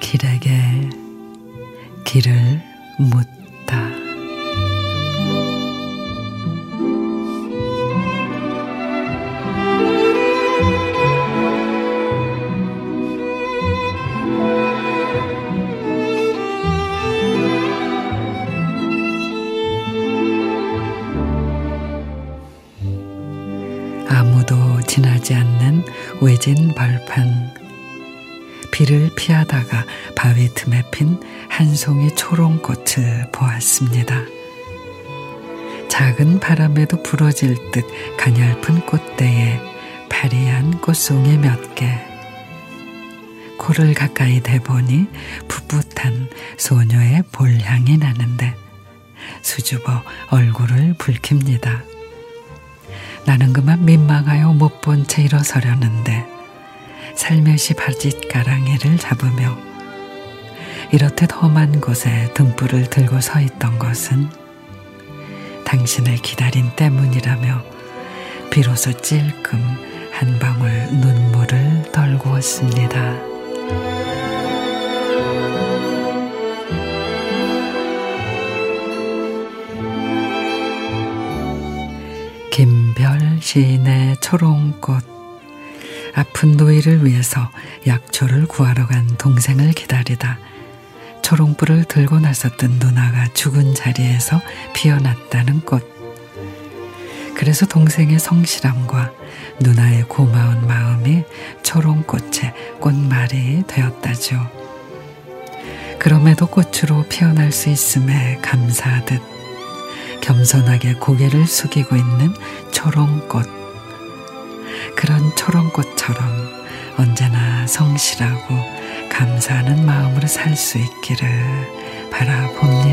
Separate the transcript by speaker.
Speaker 1: 길에게 길을 묻 다. 아무도 지나지 않는 외진 벌판. 비를 피하다가 바위 틈에 핀 한 송이 초롱꽃을 보았습니다. 작은 바람에도 부러질 듯 가냘픈 꽃대에 파리한 꽃송이 몇 개. 코를 가까이 대보니 풋풋한 소녀의 볼향이 나는데 수줍어 얼굴을 붉힙니다. 나는 그만 민망하여 못 본 채 일어서려는데 살며시 바짓가랑이를 잡으며 이렇듯 험한 곳에 등불을 들고 서 있던 것은 당신을 기다린 때문이라며 비로소 찔끔 한 방울 눈물을 덜구었습니다. 김별 시인의 초롱꽃 아픈 노이를 위해서 약초를 구하러 간 동생을 기다리다 초롱불을 들고 나섰던 누나가 죽은 자리에서 피어났다는 꽃. 그래서 동생의 성실함과 누나의 고마운 마음이 초롱꽃의 꽃말이 되었다죠. 그럼에도 꽃으로 피어날 수 있음에 감사하듯 겸손하게 고개를 숙이고 있는 초롱꽃. 그런 초롱꽃처럼 언제나 성실하고 감사하는 마음으로 살 수 있기를 바라봅니다.